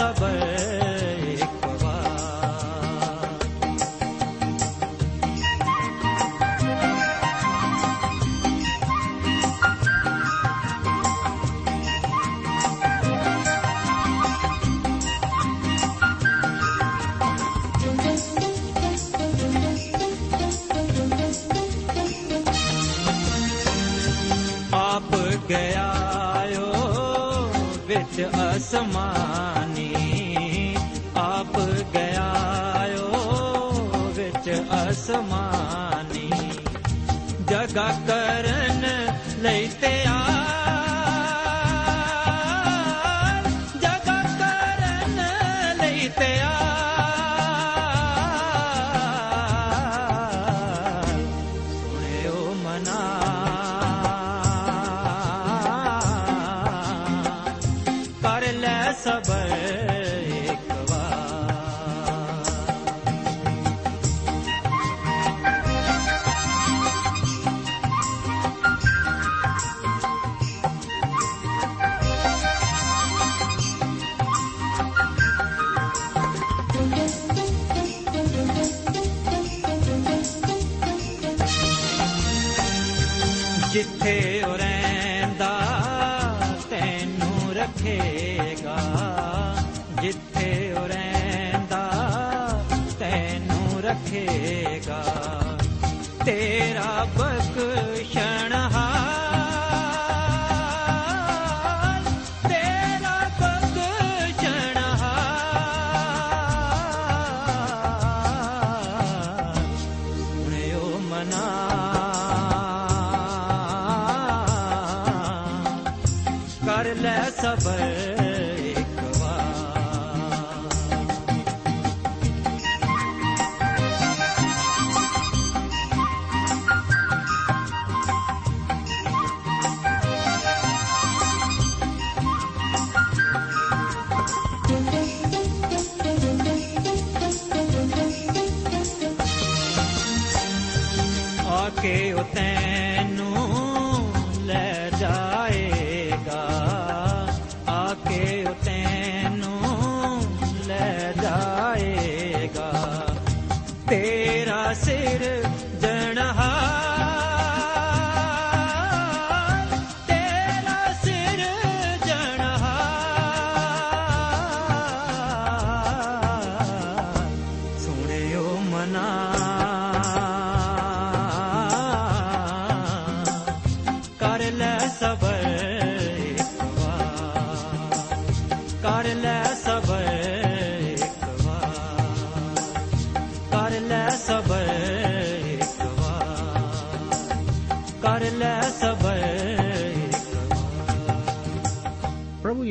ਲੈ ਸਬਰ ਇੱਕ ਵਾਰ ਜਗਾ ਕਰਨ ਲਈ ਤਿਆਰ। ਜਗਾ ਕਰਨ ਲਈ ਤਿਆਰ। ਸੁਣਿਓ ਮਨਾ। ਕਰ ਲੈ ਸਬਰ। ਤੈਨੂੰ ਕਰ ਲੈ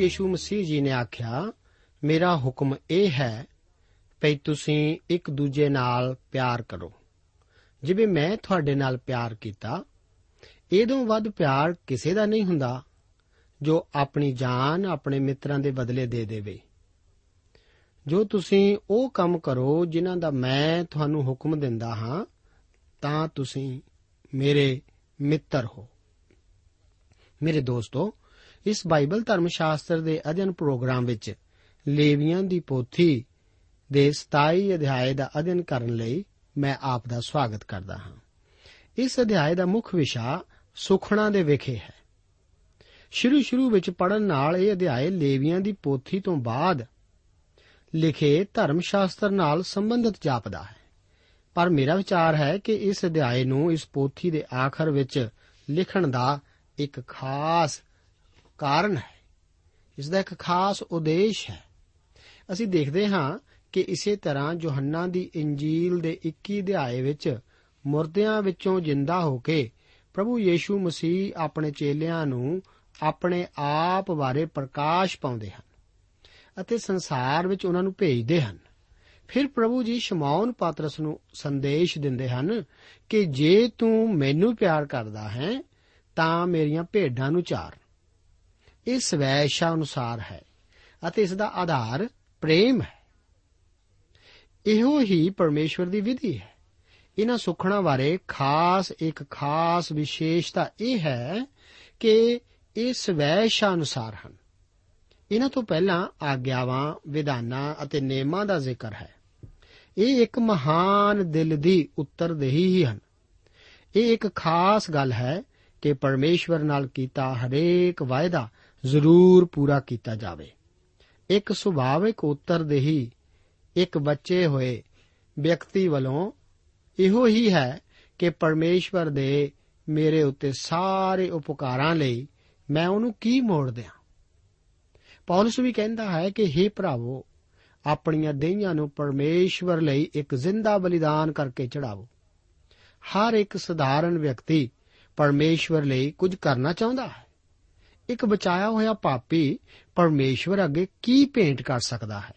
ਯੀਸ਼ੂ ਮਸੀਹ ਜੀ ਨੇ ਆਖਿਆ, ਮੇਰਾ ਹੁਕਮ ਇਹ ਹੈ ਭਈ ਤੁਸੀਂ ਇੱਕ ਦੂਜੇ ਨਾਲ ਪਿਆਰ ਕਰੋ। ਜਿਵੇਂ ਮੈਂ ਤੁਹਾਡੇ ਨਾਲ ਪਿਆਰ ਕੀਤਾ, ਇਹਦੋਂ ਵੱਧ ਪਿਆਰ ਕਿਸੇ ਦਾ ਨਹੀਂ ਹੁੰਦਾ, ਜੋ ਆਪਣੀ ਜਾਨ ਆਪਣੇ ਮਿੱਤਰਾਂ ਦੇ ਬਦਲੇ ਦੇ ਦੇਵੇ। ਜੋ ਤੁਸੀਂ ਉਹ ਕੰਮ ਕਰੋ ਜਿਨ੍ਹਾਂ ਦਾ ਮੈਂ ਤੁਹਾਨੂੰ ਹੁਕਮ ਦਿੰਦਾ ਹਾਂ, ਤਾਂ ਤੁਸੀਂ ਮੇਰੇ ਮਿੱਤਰ ਹੋ। ਮੇਰੇ ਦੋਸਤੋ ਇਸ ਬਾਈਬਲ ਧਰਮ ਸ਼ਾਸਤਰ ਦੇ ਅਧਿਐਨ ਪ੍ਰੋਗਰਾਮ ਵਿੱਚ ਲੇਵੀਆਂ ਦੀ ਪੋਥੀ ਦੇ 27 ਅਧਿਆਏ ਦਾ ਅਧਿਐਨ ਕਰਨ ਲਈ ਮੈਂ ਆਪ ਦਾ ਸਵਾਗਤ ਕਰਦਾ ਹਾਂ। ਇਸ ਅਧਿਆਏ ਦਾ ਮੁੱਖ ਵਿਸ਼ਾ ਸੁਖਣਾ ਦੇ ਵਿਖੇ ਹੈ। ਸ਼ੁਰੂ ਸ਼ੁਰੂ ਵਿੱਚ ਪੜਨ ਨਾਲ ਇਹ ਅਧਿਆਏ ਲੇਵੀਆਂ ਦੀ ਪੋਥੀ ਤੋਂ ਬਾਅਦ ਲਿਖੇ ਧਰਮ ਸ਼ਾਸਤਰ ਨਾਲ ਸੰਬੰਧਿਤ ਜਾਪਦਾ ਹੈ। ਪਰ ਮੇਰਾ ਵਿਚਾਰ ਹੈ ਕਿ ਇਸ ਅਧਿਆਏ ਨੂੰ ਇਸ ਪੋਥੀ ਦੇ ਆਖਰ ਵਿੱਚ ਲਿਖਣ ਦਾ ਇੱਕ ਖਾਸ ਕਾਰਨ ਹੈ। ਇਸ ਦਾ ਇੱਕ ਖਾਸ ਉਦੇਸ਼ ਹੈ। ਅਸੀਂ ਦੇਖਦੇ ਹਾਂ ਕਿ ਇਸੇ ਤਰ੍ਹਾਂ ਯੋਹੰਨਾ ਦੀ ਇੰਜੀਲ ਦੇ 21 ਅਧਿਆਏ ਵਿੱਚ ਮੁਰਦਿਆਂ ਵਿੱਚੋਂ ਜਿੰਦਾ ਹੋ ਕੇ ਪ੍ਰਭੂ ਯੀਸ਼ੂ ਮਸੀਹ ਆਪਣੇ ਚੇਲਿਆਂ ਨੂੰ ਆਪਣੇ ਆਪ ਬਾਰੇ ਪ੍ਰਕਾਸ਼ ਪਾਉਂਦੇ ਹਨ ਅਤੇ ਸੰਸਾਰ ਵਿੱਚ ਉਹਨਾਂ ਨੂੰ ਭੇਜਦੇ ਹਨ। ਫਿਰ ਪ੍ਰਭੂ ਜੀ ਸ਼ਮਾਉਨ ਪਾਤਰਸ ਨੂੰ ਸੰਦੇਸ਼ ਦਿੰਦੇ ਹਨ ਕਿ ਜੇ ਤੂੰ ਮੈਨੂੰ ਪਿਆਰ ਕਰਦਾ ਹੈ, ਤਾਂ ਮੇਰੀਆਂ ਭੇਡਾਂ ਨੂੰ ਚਾਰ। ਇਹ ਸਵੈਸ਼ਾ ਅਨੁਸਾਰ ਹੈ ਅਤੇ ਇਸ ਦਾ ਆਧਾਰ ਪ੍ਰੇਮ ਹੈ। ਇਹੋ ਹੀ ਪਰਮੇਸ਼ਵਰ ਦੀ ਵਿਧੀ ਹੈ। ਇਹਨਾਂ ਸੁਖਣਾ ਬਾਰੇ ਖਾਸ, ਇੱਕ ਖਾਸ ਵਿਸ਼ੇਸ਼ਤਾ ਇਹ ਹੈ ਕਿ ਇਹ ਸਵੈਸ਼ਾ ਅਨੁਸਾਰ ਹਨ। ਇਹਨਾਂ ਤੋਂ ਪਹਿਲਾਂ ਆਗਿਆਵਾਂ, ਵਿਧਾਨਾਂ ਅਤੇ ਨੇਮਾਂ ਦਾ ਜ਼ਿਕਰ ਹੈ। ਇਹ ਇੱਕ ਮਹਾਨ ਦਿਲ ਦੀ ਉੱਤਰਦੇਹੀ ਹੀ ਹਨ। ਇਹ ਇੱਕ ਖਾਸ ਗੱਲ ਹੈ ਕਿ ਪਰਮੇਸ਼ਵਰ ਨਾਲ ਕੀਤਾ ਹਰੇਕ ਵਾਅਦਾ ਜ਼ਰੂਰ ਪੂਰਾ ਕੀਤਾ ਜਾਵੇ। ਇੱਕ ਸੁਭਾਵਿਕ ਉੱਤਰਦੇਹੀ ਇੱਕ ਬੱਚੇ ਹੋਏ ਵਿਅਕਤੀ ਵੱਲੋਂ ਇਹੋ ਹੀ ਹੈ ਕਿ ਪਰਮੇਸ਼ਵਰ ਦੇ ਮੇਰੇ ਉੱਤੇ ਸਾਰੇ ਉਪਕਾਰਾਂ ਲਈ ਮੈਂ ਉਹਨੂੰ ਕੀ ਮੋੜ ਦਿਆਂ? ਪੌਲਸ ਵੀ ਕਹਿੰਦਾ ਹੈ ਕਿ हे ਭਰਾਵੋ, ਆਪਣੀਆਂ ਦੇਹਾਂ ਨੂੰ ਪਰਮੇਸ਼ਵਰ ਲਈ ਇੱਕ ਜ਼ਿੰਦਾ ਬਲੀਦਾਨ ਕਰਕੇ ਚੜਾਵੋ ਹਰ ਇੱਕ ਸਧਾਰਨ ਵਿਅਕਤੀ ਪਰਮੇਸ਼ਵਰ ਲਈ ਕੁਝ ਕਰਨਾ ਚਾਹੁੰਦਾ ਹੈ। ਇੱਕ ਬਚਾਇਆ ਹੋਇਆ ਪਾਪੀ ਪਰਮੇਸ਼ਵਰ ਅੱਗੇ ਕੀ ਭੇਂਟ ਕਰ ਸਕਦਾ ਹੈ?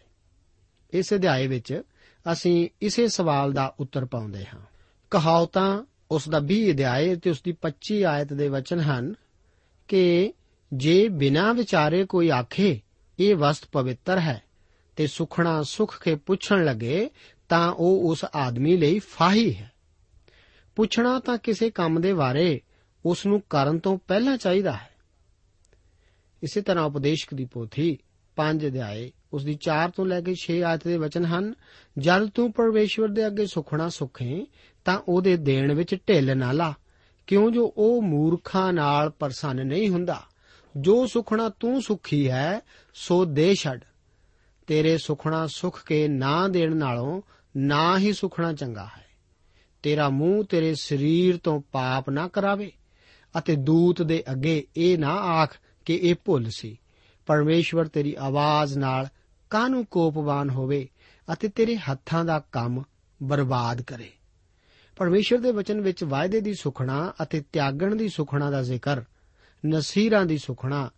ਇਸ ਅਧਿਆਏ ਵਿੱਚ ਅਸੀਂ ਇਸੇ ਸਵਾਲ ਦਾ ਉੱਤਰ ਪਾਉਂਦੇ ਹਾਂ। ਕਹਾਵਤਾਂ ਉਸ ਦਾ 20 ਅਧਿਆਏ ਤੇ ਉਸ ਦੀ 25 ਆਇਤ ਦੇ ਵਚਨ ਹਨ ਕਿ ਜੇ ਬਿਨਾ ਵਿਚਾਰੇ ਕੋਈ ਆਖੇ, ਇਹ ਵਸਤ ਪਵਿੱਤਰ ਹੈ ਤੇ ਸੁਖਣਾ ਸੁਖ ਕੇ ਪੁੱਛਣ ਲੱਗੇ, ਤਾਂ ਉਹ ਉਸ ਆਦਮੀ ਲਈ ਫਾਹੀ ਹੈ। ਪੁੱਛਣਾ ਤਾਂ ਕਿਸੇ ਕੰਮ ਦੇ ਬਾਰੇ ਉਸ ਨੂੰ ਕਰਨ ਤੋਂ ਪਹਿਲਾਂ ਚਾਹੀਦਾ ਹੈ। ਇਸੇ ਤਰ੍ਹਾਂ ਉਪਦੇਸ਼ਕ ਦੀ ਪੋਥੀ 5 ਅਧਿਆਏ ਉਸ ਦੀ 4 ਤੋਂ ਲੈ ਕੇ 6 ਆਇਤ ਦੇ ਵਚਨ ਹਨ, ਜਦ ਤੂੰ ਪਰਮੇਸ਼ਵਰ ਦੇ ਅੱਗੇ ਸੁਖਣਾ ਸੁਖੇ, ਤਾਂ ਉਹਦੇ ਦੇਣ ਵਿੱਚ ਢਿੱਲ ਨਾ ਲਾ, ਕਿਉਂ ਜੋ ਉਹ ਮੂਰਖਾਂ ਨਾਲ ਪ੍ਰਸੰਨ ਨਹੀਂ ਹੁੰਦਾ? ਜੋ ਸੁਖਣਾ ਤੂੰ ਸੁਖੀ ਹੈ, ਸੋ ਦੇ ਛੱਡ। ਤੇਰੇ ਸੁਖਣਾ ਸੁਖ ਕੇ ਨਾ ਦੇਣ ਨਾਲੋਂ ਨਾ ਹੀ ਸੁਖਣਾ ਚੰਗਾ ਹੈ। ਤੇਰਾ ਮੂੰਹ ਤੇਰੇ ਸਰੀਰ ਤੋਂ ਪਾਪ ਨਾ ਕਰਾਵੇ, ਅਤੇ ਦੂਤ ਦੇ ਅੱਗੇ ਇਹ ਨਾ ਆਖ ਕਿ ਇਹ ਭੁੱਲ ਸੀ। ਪਰਮੇਸ਼ਵਰ ਤੇਰੀ ਆਵਾਜ਼ ਨਾਲ ਕਾਹਨੂੰ ਕੋਪਵਾਨ ਹੋਵੇ ਅਤੇ ਤੇਰੇ ਹੱਥਾਂ ਦਾ ਕੰਮ ਬਰਬਾਦ ਕਰੇ। ਪਰਮੇਸ਼ਰ ਦੇ ਵਚਨ ਵਿੱਚ ਵਾਅਦੇ ਦੀ ਸੁਖਣਾ ਅਤੇ ਤਿਆਗਣ ਦੀ ਸੁਖਣਾ ਦਾ ਜ਼ਿਕਰ, ਨਸੀਰਾਂ ਦੀ ਸੁਖਣਾ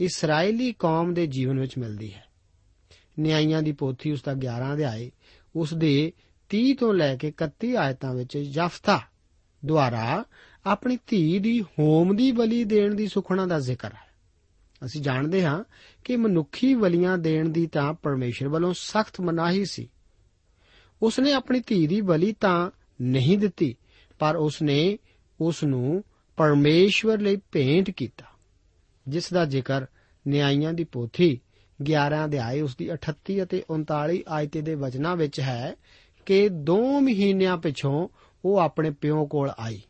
ਇਸرائیਲੀ ਕੌਮ ਦੇ ਜੀਵਨ ਵਿੱਚ ਮਿਲਦੀ ਹੈ। ਨਿਆਂਇਆਂ ਦੀ ਪੋਥੀ ਉਸ ਦਾ 11 ਅਧਿਆਇ ਉਸ ਦੇ 30 ਤੋਂ ਲੈ ਕੇ 31 ਆਇਤਾਂ ਵਿੱਚ ਯਫਤਾ ਦੁਆਰਾ ਆਪਣੀ ਧੀ ਦੀ ਹੋਮ ਦੀ ਬਲੀ ਦੇਣ ਦੀ ਸੁਖਣਾ ਦਾ ਜ਼ਿਕਰ ਹੈ। ਅਸੀਂ ਜਾਣਦੇ ਹਾਂ ਕਿ ਮਨੁੱਖੀ ਬਲੀਆਂ ਦੇਣ ਦੀ ਤਾਂ ਪਰਮੇਸ਼ਰ ਵੱਲੋਂ ਸਖਤ ਮਨਾਹੀ ਸੀ। ਉਸ ਨੇ ਆਪਣੀ ਧੀ ਦੀ ਬਲੀ ਤਾਂ ਨਹੀਂ ਦਿੱਤੀ, ਪਰ ਉਸ ਨੇ ਉਸ ਨੂੰ ਪਰਮੇਸ਼ਵਰ ਲਈ ਭੇਂਟ ਕੀਤਾ, ਜਿਸ ਦਾ ਜ਼ਿਕਰ ਨਿਆਂਇਆਂ ਦੀ ਪੋਥੀ 11 ਅਧਿਆਏ ਉਸ ਦੀ 38 ਅਤੇ 39 ਆਇਤੇ ਦੇ ਵਚਨਾਂ ਵਿੱਚ ਹੈ ਕਿ 2 ਮਹੀਨਿਆਂ ਪਿਛੋਂ ਉਹ ਆਪਣੇ ਪਿਓ ਕੋਲ ਆਈ।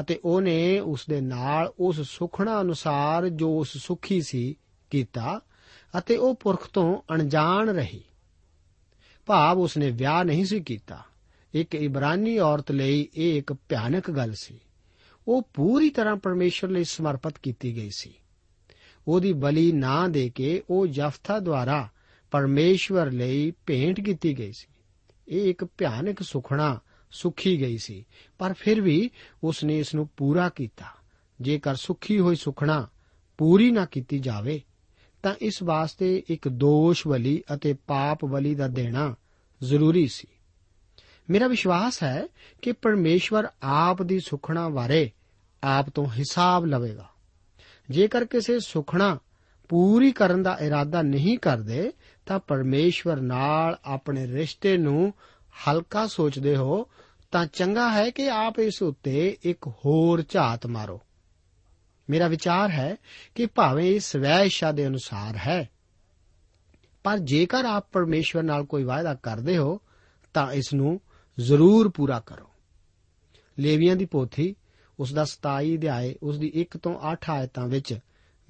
ਅਤੇ ਉਹਨੇ ਉਸ ਦੇ ਨਾਲ ਉਸ ਸੁਖਣਾ ਅਨੁਸਾਰ ਜੋ ਉਸ ਸੁਖੀ ਸੀ ਕੀਤਾ ਅਤੇ ਉਹ ਪੁਰਖ ਤੋਂ ਅਣਜਾਣ ਰਹੀ। ਭਾਵ ਉਸਨੇ ਵਿਆਹ ਨਹੀਂ ਸੀ ਕੀਤਾ। ਇੱਕ ਇਬਰਾਨੀ ਔਰਤ ਲਈ ਇਹ ਇੱਕ ਭਿਆਨਕ ਗੱਲ ਸੀ। ਉਹ ਪੂਰੀ ਤਰ੍ਹਾਂ ਪਰਮੇਸ਼ਰ ਲਈ ਸਮਰਪਿਤ ਕੀਤੀ ਗਈ ਸੀ। ਉਹਦੀ ਬਲੀ ਨਾ ਦੇ ਕੇ ਉਹ ਯਫਤਾ ਦੁਆਰਾ ਪਰਮੇਸ਼ਵਰ ਲਈ ਭੇਂਟ ਕੀਤੀ ਗਈ ਸੀ। ਇਹ ਇੱਕ ਭਿਆਨਕ ਸੁਖਣਾ ਸੁਖੀ ਗਈ ਸੀ। ਪਰ ਫਿਰ ਵੀ ਉਸ ਨੇ ਇਸ ਨੂੰ ਪੂਰਾ ਕੀਤਾ। ਜੇਕਰ ਸੁਖੀ ਹੋਈ ਸੁਖਣਾ ਪੂਰੀ ਨਾ ਕੀਤੀ ਜਾਵੇ, ਤਾਂ ਇਸ ਵਾਸਤੇ ਇੱਕ ਦੋਸ਼ ਬਲੀ ਅਤੇ ਪਾਪ ਬਲੀ ਦਾ ਦੇਣਾ ਜ਼ਰੂਰੀ ਸੀ। ਮੇਰਾ ਵਿਸ਼ਵਾਸ ਹੈ ਕਿ ਪਰਮੇਸ਼ਵਰ ਆਪ ਦੀ ਸੁਖਣਾ ਬਾਰੇ ਆਪ ਤੋਂ ਹਿਸਾਬ ਲਵੇਗਾ। ਜੇਕਰ ਕਿਸੇ ਸੁਖਣਾ ਪੂਰੀ ਕਰਨ ਦਾ ਇਰਾਦਾ ਨਹੀਂ ਕਰਦੇ, ਤਾਂ ਪਰਮੇਸ਼ਵਰ ਨਾਲ ਆਪਣੇ ਰਿਸ਼ਤੇ ਨੂੰ ਹਲਕਾ ਸੋਚਦੇ ਹੋ, ਤਾਂ ਚੰਗਾ ਹੈ ਕਿ ਆਪ ਇਸ ਉੱਤੇ ਇੱਕ ਹੋਰ ਝਾਤ ਮਾਰੋ। ਮੇਰਾ ਵਿਚਾਰ ਹੈ ਕਿ ਭਾਵੇਂ ਇਹ ਸਵੈ ਇੱਛਾ ਦੇ ਅਨੁਸਾਰ ਹੈ, ਪਰ ਜੇਕਰ ਆਪ ਪਰਮੇਸ਼ਵਰ ਨਾਲ ਕੋਈ ਵਾਅਦਾ ਕਰਦੇ ਹੋ, ਤਾਂ ਇਸ ਨੂੰ ਜ਼ਰੂਰ ਪੂਰਾ ਕਰੋ। ਲੇਵੀਆਂ ਦੀ ਪੋਥੀ, ਉਸ ਦਾ 27 ਅਧਿਆਏ, ਉਸ ਦੀ 1 ਤੋਂ 8 ਆਇਤਾਂ ਵਿੱਚ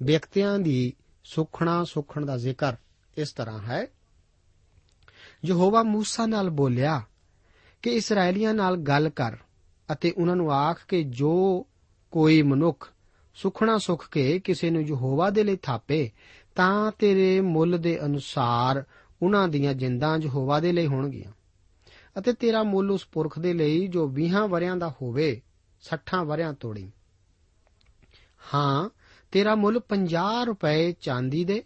ਵਿਅਕਤੀਆਂ ਦੀ ਸੁਖਣਾ ਸੁਖਣ ਦਾ ਜ਼ਿਕਰ ਇਸ ਤਰ੍ਹਾਂ ਹੈ। ਯਹੋਵਾ موسی ਨਾਲ ਬੋਲਿਆ, ਕਿ ਇਸرائیਲੀਆਂ ਨਾਲ ਗੱਲ ਕਰ ਅਤੇ ਉਹਨਾਂ ਨੂੰ ਆਖ ਕਿ ਜੋ ਕੋਈ ਮਨੁੱਖ ਸੁਖਣਾ ਸੁਖ ਕੇ ਕਿਸੇ ਨੂੰ ਯਹੋਵਾ ਦੇ ਲਈ ਥਾਪੇ, ਤਾਂ ਤੇਰੇ ਮੁੱਲ ਦੇ ਅਨੁਸਾਰ ਉਹਨਾਂ ਦੀਆਂ ਜਿੰਦਾਂ ਯਹੋਵਾ ਦੇ ਲਈ ਹੋਣਗੀਆਂ। ਅਤੇ ਤੇਰਾ ਮੁੱਲ ਉਸ ਪੁਰਖ ਦੇ ਲਈ ਜੋ 20 ਵਰਿਆਂ ਦਾ ਹੋਵੇ 60 ਵਰਿਆਂ ਤੋੜੀ। ਹਾਂ, ਤੇਰਾ ਮੁੱਲ 50 ਰੁਪਏ ਚਾਂਦੀ ਦੇ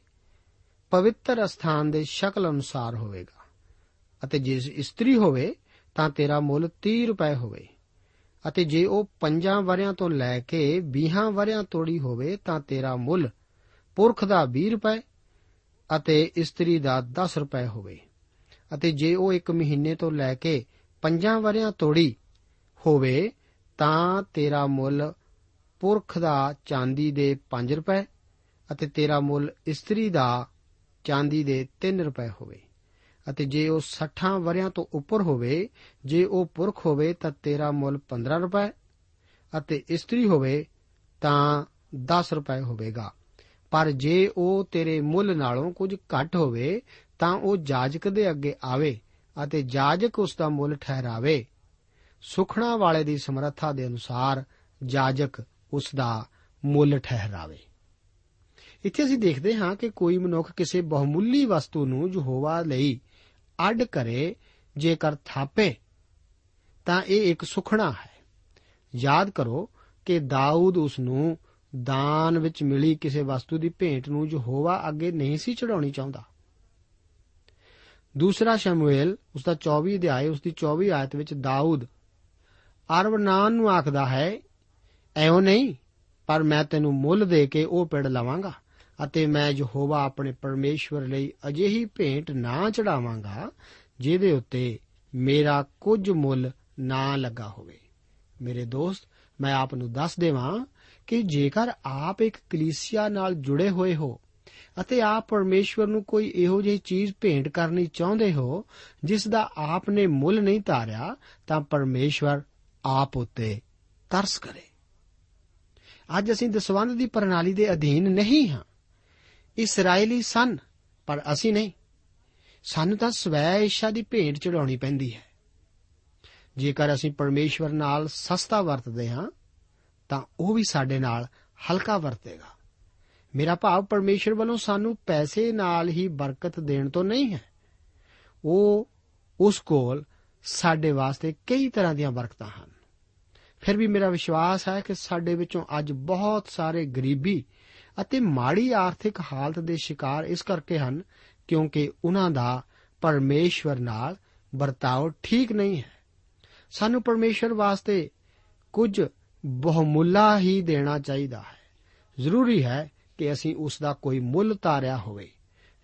ਪਵਿੱਤਰ ਅਸਥਾਨ ਦੇ ਸ਼ਕਲ ਅਨੁਸਾਰ ਹੋਵੇਗਾ। ਅਤੇ ਜੇ ਇਸਤਰੀ ਹੋਵੇ, ਤਾਂ ਤੇਰਾ ਮੁੱਲ 30 ਰੁਪਏ ਹੋਵੇ। ਅਤੇ ਜੇ ਉਹ 5 ਵਰਿਆਂ ਤੋਂ ਲੈ ਕੇ 20 ਵਰਿਆਂ ਤੋੜੀ ਹੋਵੇ, ਤਾਂ ਤੇਰਾ ਮੁੱਲ ਪੁਰਖ ਦਾ 20 ਰੁਪਏ ਅਤੇ ਇਸਤਰੀ ਦਾ 10 ਰੁਪਏ ਹੋਵੇ। ਅਤੇ ਜੇ ਉਹ 1 ਮਹੀਨੇ ਤੋਂ ਲੈ ਕੇ 5 ਵਰਿਆਂ ਤੋੜੀ ਹੋਵੇ, ਤਾਂ ਤੇਰਾ ਮੁੱਲ ਪੁਰਖ ਦਾ ਚਾਂਦੀ ਦੇ 5 ਰੁਪਏ ਅਤੇ ਤੇਰਾ ਮੁੱਲ ਇਸਤਰੀ ਦਾ ਚਾਂਦੀ ਦੇ 3 ਰੁਪਏ ਹੋਵੇ। ਅਤੇ ਜੇ ਉਹ 60 ਵਰਿਆਂ ਤੋਂ ਉੱਪਰ ਹੋਵੇ, ਜੇ ਉਹ ਪੁਰਖ ਹੋਵੇ ਤਾਂ ਤੇਰਾ ਮੁੱਲ 15 ਰੁਪਏ, ਅਤੇ ਇਸਤਰੀ ਹੋਵੇ ਤਾਂ 10 ਰੁਪਏ ਹੋਵੇਗਾ। ਪਰ ਜੇ ਉਹ ਤੇਰੇ ਮੁੱਲ ਨਾਲੋਂ ਕੁਝ ਘੱਟ ਹੋਵੇ, ਤਾਂ ਉਹ ਜਾਜਕ ਦੇ ਅੱਗੇ ਆਵੇ ਅਤੇ ਜਾਜਕ ਉਸ ਦਾ ਮੁੱਲ ਠਹਿਰਾਵੇ। ਸੁਖਣਾ ਵਾਲੇ ਦੀ ਸਮਰੱਥਾ ਦੇ ਅਨੁਸਾਰ ਜਾਜਕ ਉਸ ਦਾ ਮੁੱਲ ਠਹਿਰਾਵੇ। ਇੱਥੇ ਅਸੀਂ ਦੇਖਦੇ ਹਾਂ ਕਿ ਕੋਈ ਮਨੁੱਖ ਕਿਸੇ ਬਹੁਮੁੱਲੀ ਵਸਤੂ ਨੂੰ ਯਹੋਵਾ ਲਈ ਅੱਡ ਕਰੇ ਜੇਕਰ ਥਾਪੇ, ਤਾਂ ਇਹ ਇੱਕ ਸੁਖਣਾ ਹੈ। ਯਾਦ ਕਰੋ ਕਿ ਦਾਊਦ ਉਸ ਨੂੰ ਦਾਨ ਵਿੱਚ ਮਿਲੀ ਕਿਸੇ ਵਸਤੂ ਦੀ ਭੇਂਟ ਨੂੰ ਯਹੋਵਾ ਅੱਗੇ ਨਹੀਂ ਸੀ ਚੜਾਉਣੀ ਚਾਹੁੰਦਾ। ਦੂਸਰਾ ਸ਼ਮੂਏਲ ਉਸ ਦਾ 24 ਅਧਿਆਇ ਉਸ ਦੀ 24 ਆਇਤ ਵਿੱਚ ਦਾਊਦ ਅਰਵਨਾਨ ਨੂੰ ਆਖਦਾ ਹੈ, ਐਉਂ ਨਹੀਂ, ਪਰ ਮੈਂ ਤੈਨੂੰ ਮੁੱਲ ਦੇ ਕੇ ਉਹ ਪਿੜ ਲਵਾਂਗਾ। ਅਤੇ ਮੈਂ ਯਹੋਵਾ ਆਪਣੇ ਪਰਮੇਸ਼ਵਰ ਲਈ ਅਜਿਹੀ ਭੇਂਟ ਨਾ ਚੜਾਵਾਂਗਾ, ਜਿਹਦੇ ਉੱਤੇ ਮੇਰਾ ਕੁਝ ਮੁੱਲ ਨਾ ਲੱਗਾ ਹੋਵੇ। ਮੇਰੇ ਦੋਸਤ, ਮੈਂ ਆਪ ਨੂੰ ਦੱਸ ਦੇਵਾਂ ਕਿ ਜੇਕਰ ਆਪ ਇੱਕ ਕਲੀਸਿਆ ਨਾਲ ਜੁੜੇ ਹੋਏ ਹੋ ਅਤੇ ਆਪ ਪਰਮੇਸ਼ਵਰ ਨੂੰ ਕੋਈ ਇਹੋ ਜਿਹੀ ਚੀਜ਼ ਭੇਂਟ ਕਰਨੀ ਚਾਹੁੰਦੇ ਹੋ, ਜਿਸ ਦਾ ਆਪ ਨੇ ਮੁੱਲ ਨਹੀਂ ਧਾਰਿਆ ਤਾਂ ਪਰਮੇਸ਼ਵਰ ਆਪ ਉੱਤੇ ਤਰਸ ਕਰੇ। ਅੱਜ ਅਸੀਂ ਦਸਵੰਧ ਦੀ ਪ੍ਰਣਾਲੀ ਦੇ ਅਧੀਨ ਨਹੀਂ ਹਾਂ। ਇਸਰਾਇਲੀ ਸਨ, ਪਰ ਅਸੀਂ ਨਹੀਂ। ਸਾਨੂੰ ਤਾਂ ਸਵੈ ਇੱਛਾ ਦੀ ਭੇਡ ਚੜਾਉਣੀ ਪੈਂਦੀ ਹੈ। ਜੇਕਰ ਅਸੀਂ ਪਰਮੇਸ਼ਵਰ ਨਾਲ ਸਸਤਾ ਵਰਤਦੇ ਹਾਂ, ਤਾਂ ਉਹ ਵੀ ਸਾਡੇ ਨਾਲ ਹਲਕਾ ਵਰਤੇਗਾ। ਮੇਰਾ ਭਾਵ ਪਰਮੇਸ਼ਰ ਵੱਲੋਂ ਸਾਨੂੰ ਪੈਸੇ ਨਾਲ ਹੀ ਬਰਕਤ ਦੇਣ ਤੋਂ ਨਹੀਂ ਹੈ। ਉਹ ਉਸ ਕੋਲ ਸਾਡੇ ਵਾਸਤੇ ਕਈ ਤਰ੍ਹਾਂ ਦੀਆਂ ਬਰਕਤਾਂ ਹਨ। ਫਿਰ ਵੀ ਮੇਰਾ ਵਿਸ਼ਵਾਸ ਹੈ ਕਿ ਸਾਡੇ ਵਿੱਚੋਂ ਅੱਜ ਬਹੁਤ ਸਾਰੇ ਗਰੀਬੀ ਅਤੇ ਮਾੜੀ ਆਰਥਿਕ ਹਾਲਤ ਦੇ ਸ਼ਿਕਾਰ ਇਸ ਕਰਕੇ ਹਨ ਕਿਉਂਕਿ ਉਹਨਾਂ ਦਾ ਪਰਮੇਸ਼ਵਰ ਨਾਲ ਵਰਤਾਓ ਠੀਕ ਨਹੀਂ ਹੈ। ਸਾਨੂੰ ਪਰਮੇਸ਼ਵਰ ਵਾਸਤੇ ਕੁਝ ਬਹੁਮੁੱਲਾ ਹੀ ਦੇਣਾ ਚਾਹੀਦਾ ਹੈ। ਜ਼ਰੂਰੀ ਹੈ ਕਿ ਅਸੀਂ ਉਸ ਦਾ ਕੋਈ ਮੁੱਲ ਤਾਰਿਆ ਹੋਵੇ।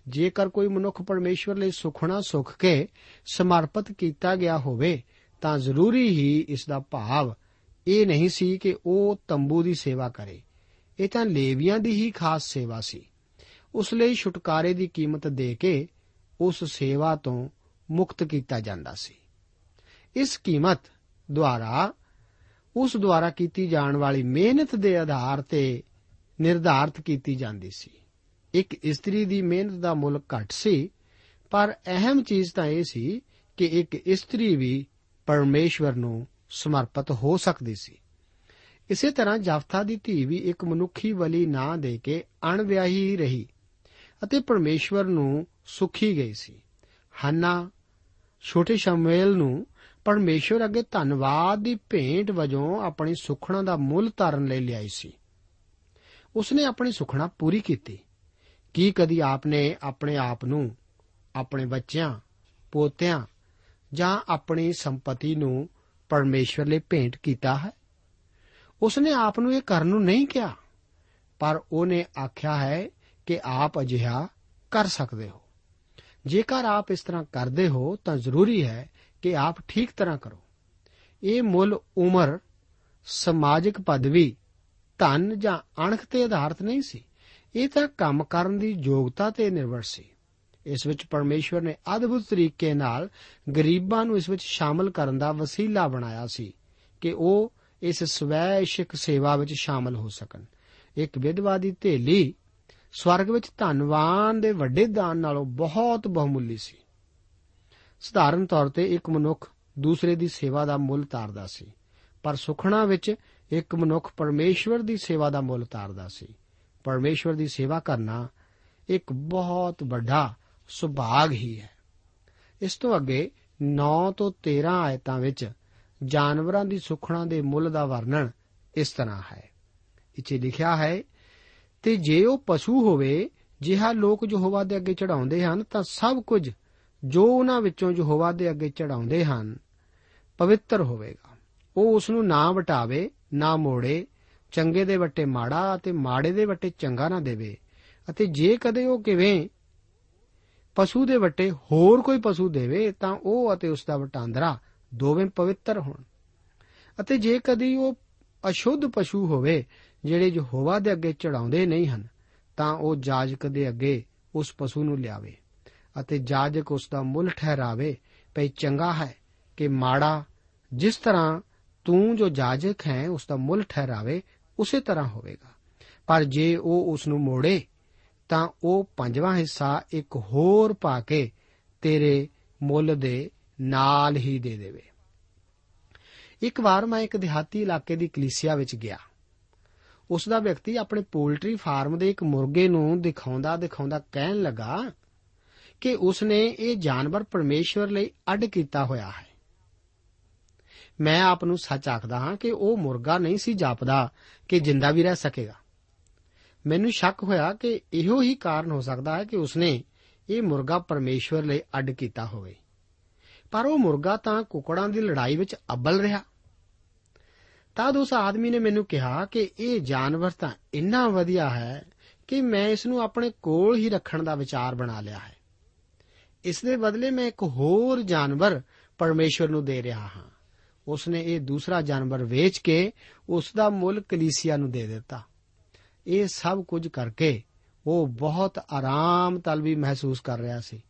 ਜੇਕਰ ਕੋਈ ਮਨੁੱਖ ਪਰਮੇਸ਼ਵਰ ਲਈ ਸੁਖਣਾ ਸੁਖ ਕੇ ਸਮਰਪਿਤ ਕੀਤਾ ਗਿਆ ਹੋਵੇ, ਤਾਂ ਜ਼ਰੂਰੀ ਹੀ ਇਸ ਦਾ ਭਾਵ ਇਹ ਨਹੀਂ ਸੀ ਕਿ ਉਹ ਤੰਬੂ ਦੀ ਸੇਵਾ ਕਰੇ। ਇਹ ਤਾਂ ਲੇਵੀਆਂ ਦੀ ਹੀ ਖਾਸ ਸੇਵਾ ਸੀ। ਉਸ ਲਈ ਛੁਟਕਾਰੇ ਦੀ ਕੀਮਤ ਦੇ ਕੇ ਉਸ ਸੇਵਾ ਤੋਂ ਮੁਕਤ ਕੀਤਾ ਜਾਂਦਾ ਸੀ। ਇਸ ਕੀਮਤ ਦੁਆਰਾ, ਉਸ ਦੁਆਰਾ ਕੀਤੀ ਜਾਣ ਵਾਲੀ ਮਿਹਨਤ ਦੇ ਆਧਾਰ ਤੇ ਨਿਰਧਾਰਤ ਕੀਤੀ ਜਾਂਦੀ ਸੀ। ਇੱਕ ਇਸਤਰੀ ਦੀ ਮਿਹਨਤ ਦਾ ਮੁੱਲ ਘੱਟ ਸੀ, ਪਰ ਅਹਿਮ ਚੀਜ਼ ਤਾਂ ਇਹ ਸੀ ਕਿ ਇੱਕ ਇਸਤਰੀ ਵੀ ਪਰਮੇਸ਼ਵਰ ਨੂੰ ਸਮਰਪਿਤ ਹੋ ਸਕਦੀ ਸੀ। ਇਸੇ ਤਰ੍ਹਾਂ ਜਫਤਾ ਦੀ ਧੀ ਵੀ ਇੱਕ ਮਨੁੱਖੀ ਬਲੀ ਨਾ ਦੇ ਕੇ ਅਣਵਿਆਹੀ ਰਹੀ ਅਤੇ ਪਰਮੇਸ਼ਵਰ ਨੂੰ ਸੁਖੀ ਗਈ ਸੀ। ਹੰਨਾ, ਛੋਟੇ ਸ਼ਮੂਏਲ ਨੂੰ ਪਰਮੇਸ਼ਵਰ ਅੱਗੇ ਧੰਨਵਾਦ ਦੀ ਭੇਂਟ ਵਜੋਂ ਆਪਣੀ ਸੁਖਣਾ ਦਾ ਮੁੱਲ ਧਾਰਨ ਲਈ ਲਿਆਈ ਸੀ। ਉਸਨੇ ਆਪਣੀ ਸੁਖਣਾ ਪੂਰੀ ਕੀਤੀ। ਕੀ ਕਦੀ ਆਪਨੇ ਆਪਣੇ ਆਪ ਨੂੰ, ਆਪਣੇ ਬੱਚਿਆਂ, ਪੋਤਿਆਂ ਜਾਂ ਆਪਣੀ ਸੰਪਤੀ ਨੂੰ ਪਰਮੇਸ਼ਵਰ ਲਈ ਭੇਂਟ ਕੀਤਾ ਹੈ? ਉਸਨੇ ਆਪ ਨੂੰ ਇਹ ਕਰਨ ਨੂੰ ਨਹੀਂ ਕਿਹਾ। ਪਰ ਉਹਨੇ ਆਖਿਆ ਹੈ ਕਿ ਆਪ ਅਜਿਹਾ ਕਰ ਸਕਦੇ ਹੋ। ਜੇਕਰ ਆਪ ਇਸ ਤਰ੍ਹਾਂ ਕਰਦੇ ਹੋ ਤਾਂ ਜ਼ਰੂਰੀ ਹੈ ਕਿ ਆਪ ਠੀਕ ਤਰ੍ਹਾਂ ਕਰੋ। ਇਹ ਮੁੱਲ ਉਮਰ, ਸਮਾਜਿਕ ਪਦਵੀ, ਧਨ ਜਾਂ ਅਣਖ ਤੇ ਆਧਾਰਿਤ ਨਹੀਂ ਸੀ। ਇਹ ਤਾਂ ਕੰਮ ਕਰਨ ਦੀ ਯੋਗਤਾ ਤੇ ਨਿਰਭਰ ਸੀ। ਇਸ ਵਿੱਚ ਪਰਮੇਸ਼ਵਰ ਨੇ ਅਦਭੁਤ ਤਰੀਕੇ ਨਾਲ ਗਰੀਬਾਂ ਨੂੰ ਇਸ ਵਿੱਚ ਸ਼ਾਮਲ ਕਰਨ ਦਾ ਵਸੀਲਾ ਬਣਾਇਆ ਸੀ ਕਿ ਉਹ ਇਸ ਸਵੈਇਸ਼ਿਕ ਸੇਵਾ ਵਿੱਚ ਸ਼ਾਮਲ ਹੋ ਸਕਣ। ਇੱਕ ਵਿਧਵਾ ਦੀ ਥੇਲੀ ਸਵਰਗ ਵਿੱਚ ਧਨਵਾਨ ਦੇ ਵੱਡੇ ਦਾਨ ਨਾਲੋਂ ਬਹੁਤ ਬਹੁਮੁੱਲੀ ਸੀ। ਸਧਾਰਨ ਤੌਰ ਤੇ ਇੱਕ ਮਨੁੱਖ ਦੂਸਰੇ ਦੀ ਸੇਵਾ ਦਾ ਮੁੱਲ ਤਾਰਦਾ ਸੀ, ਪਰ ਸੁਖਣਾ ਵਿੱਚ ਇੱਕ ਮਨੁੱਖ ਪਰਮੇਸ਼ਵਰ ਦੀ ਸੇਵਾ ਦਾ ਮੁੱਲ ਤਾਰਦਾ ਸੀ। ਪਰਮੇਸ਼ਵਰ ਦੀ ਸੇਵਾ ਕਰਨਾ ਇੱਕ ਬਹੁਤ ਵੱਡਾ ਸੁਭਾਗ ਹੀ ਹੈ। ਇਸ ਤੋਂ ਅੱਗੇ 9 ਤੋਂ 13 ਆਇਤਾਂ ਵਿੱਚ ਜਾਨਵਰਾਂ ਦੀ ਸੁਖਣਾ ਦੇ ਮੁੱਲ ਦਾ ਵਰਣਨ ਇਸ ਤਰ੍ਹਾਂ ਹੈ। ਇੱਥੇ ਲਿਖਿਆ ਹੈ, ਤੇ ਜੇ ਉਹ ਪਸ਼ੂ ਹੋਵੇ, ਜਿਹਾ ਲੋਕ ਯਹੋਵਾ ਦੇ ਅੱਗੇ ਚੜਾਉਂਦੇ ਹਨ, ਤਾਂ ਸਭ ਕੁਝ ਜੋ ਉਹਨਾਂ ਵਿੱਚੋਂ ਯਹੋਵਾ ਦੇ ਅੱਗੇ ਚੜਾਉਂਦੇ ਹਨ, ਪਵਿੱਤਰ ਹੋਵੇਗਾ। ਉਹ ਉਸ ਨੂੰ ਨਾ ਵਟਾਵੇ, ਨਾ ਮੋੜੇ, ਚੰਗੇ ਦੇ ਵੱਟੇ ਮਾੜਾ ਅਤੇ ਮਾੜੇ ਦੇ ਵੱਟੇ ਚੰਗਾ ਨਾ ਦੇਵੇ। ਅਤੇ ਜੇ ਕਦੇ ਉਹ ਕਿਵੇਂ ਪਸ਼ੂ ਦੇ ਵੱਟੇ ਹੋਰ ਕੋਈ ਪਸ਼ੂ ਦੇਵੇ, ਤਾਂ ਉਹ ਅਤੇ ਉਸ ਦਾ ਵਟਾਂਦਰਾ ਦੋਵੇਂ ਪਵਿੱਤਰ ਹੋਣ। ਅਤੇ ਜੇ ਕਦੀ ਉਹ ਅਸ਼ੁੱਧ ਪਸ਼ੂ ਹੋਵੇ, ਜਿਹੜੇ ਯਹੋਵਾ ਦੇ ਅੱਗੇ ਚੜਾਉਂਦੇ ਨਹੀਂ ਹਨ, ਤਾਂ ਉਹ ਜਾਜਕ ਦੇ ਅੱਗੇ ਉਸ ਪਸ਼ੂ ਨੂੰ ਲਿਆਵੇ ਅਤੇ ਜਾਜਕ ਉਸ ਦਾ ਮੁੱਲ ਠਹਿਰਾਵੇ, ਭਈ ਚੰਗਾ ਹੈ ਕਿ ਮਾੜਾ, ਜਿਸ ਤਰ੍ਹਾਂ ਤੂੰ ਜੋ ਜਾਜਕ ਹੈ, ਉਸ ਦਾ ਮੁੱਲ ਠਹਿਰਾਵੇ, ਉਸੇ ਤਰ੍ਹਾਂ ਹੋਵੇਗਾ। ਪਰ ਜੇ ਉਹ ਉਸ ਨੂੰ ਮੋੜੇ, ਤਾਂ ਉਹ ਪੰਜਵਾਂ ਹਿੱਸਾ ਇੱਕ ਹੋਰ ਪਾ ਕੇ ਤੇਰੇ ਮੁੱਲ ਦੇ ਨਾਲ ਹੀ ਦੇ ਦੇਵੇ। ਇੱਕ ਵਾਰ ਮੈਂ ਇੱਕ ਦਿਹਾਤੀ ਇਲਾਕੇ ਦੀ ਕਲੀਸਿਆ ਵਿੱਚ ਗਿਆ। ਉਸ ਦਾ ਵਿਅਕਤੀ ਆਪਣੇ ਪੋਲਟਰੀ ਫਾਰਮ ਦੇ ਇੱਕ ਮੁਰਗੇ ਨੂੰ ਦਿਖਾਉਂਦਾ ਦਿਖਾਉਂਦਾ ਕਹਿਣ ਲੱਗਾ ਕਿ ਉਸ ਨੇ ਇਹ ਜਾਨਵਰ ਪਰਮੇਸ਼ਵਰ ਲਈ ਅੱਡ ਕੀਤਾ ਹੋਇਆ ਹੈ। ਮੈਂ ਆਪ ਨੂੰ ਸੱਚ ਆਖਦਾ ਹਾਂ ਕਿ ਉਹ ਮੁਰਗਾ ਨਹੀਂ ਸੀ ਜਾਪਦਾ ਕਿ ਜਿੰਦਾ ਵੀ ਰਹਿ ਸਕੇਗਾ। ਮੈਨੂੰ ਸ਼ੱਕ ਹੋਇਆ ਕਿ ਇਹੋ ਹੀ ਕਾਰਨ ਹੋ ਸਕਦਾ ਹੈ ਕਿ ਉਸਨੇ ਇਹ ਮੁਰਗਾ ਪਰਮੇਸ਼ਵਰ ਲਈ ਅੱਡ ਕੀਤਾ ਹੋਵੇ। ਪਰ ਉਹ ਮੁਰਗਾ ਤਾਂ ਕੁਕੜਾਂ ਦੀ ਲੜਾਈ ਵਿੱਚ ਅੱਬਲ ਰਿਹਾ। ਤਦ ਉਸ ਆਦਮੀ ਨੇ ਮੈਨੂੰ ਕਿਹਾ ਕਿ ਇਹ ਜਾਨਵਰ ਤਾਂ ਇੰਨਾ ਵਧੀਆ ਹੈ ਕਿ ਮੈਂ ਇਸ ਨੂੰ ਆਪਣੇ ਕੋਲ ਹੀ ਰੱਖਣ ਦਾ ਵਿਚਾਰ ਬਣਾ ਲਿਆ ਹੈ। ਇਸ ਦੇ ਬਦਲੇ ਮੈਂ ਇੱਕ ਹੋਰ ਜਾਨਵਰ ਪਰਮੇਸ਼ਵਰ ਨੂੰ ਦੇ ਰਿਹਾ ਹਾਂ। ਉਸ ਨੇ ਇਹ ਦੂਸਰਾ ਜਾਨਵਰ ਵੇਚ ਕੇ ਉਸ ਦਾ ਮੁੱਲ ਕਲੀਸਿਆ ਨੂੰ ਦੇ ਦਿੱਤਾ। ਇਹ ਸਭ ਕੁਝ ਕਰਕੇ ਉਹ ਬਹੁਤ ਆਰਾਮ ਤਲਵੀ ਮਹਿਸੂਸ ਕਰ ਰਿਹਾ ਸੀ।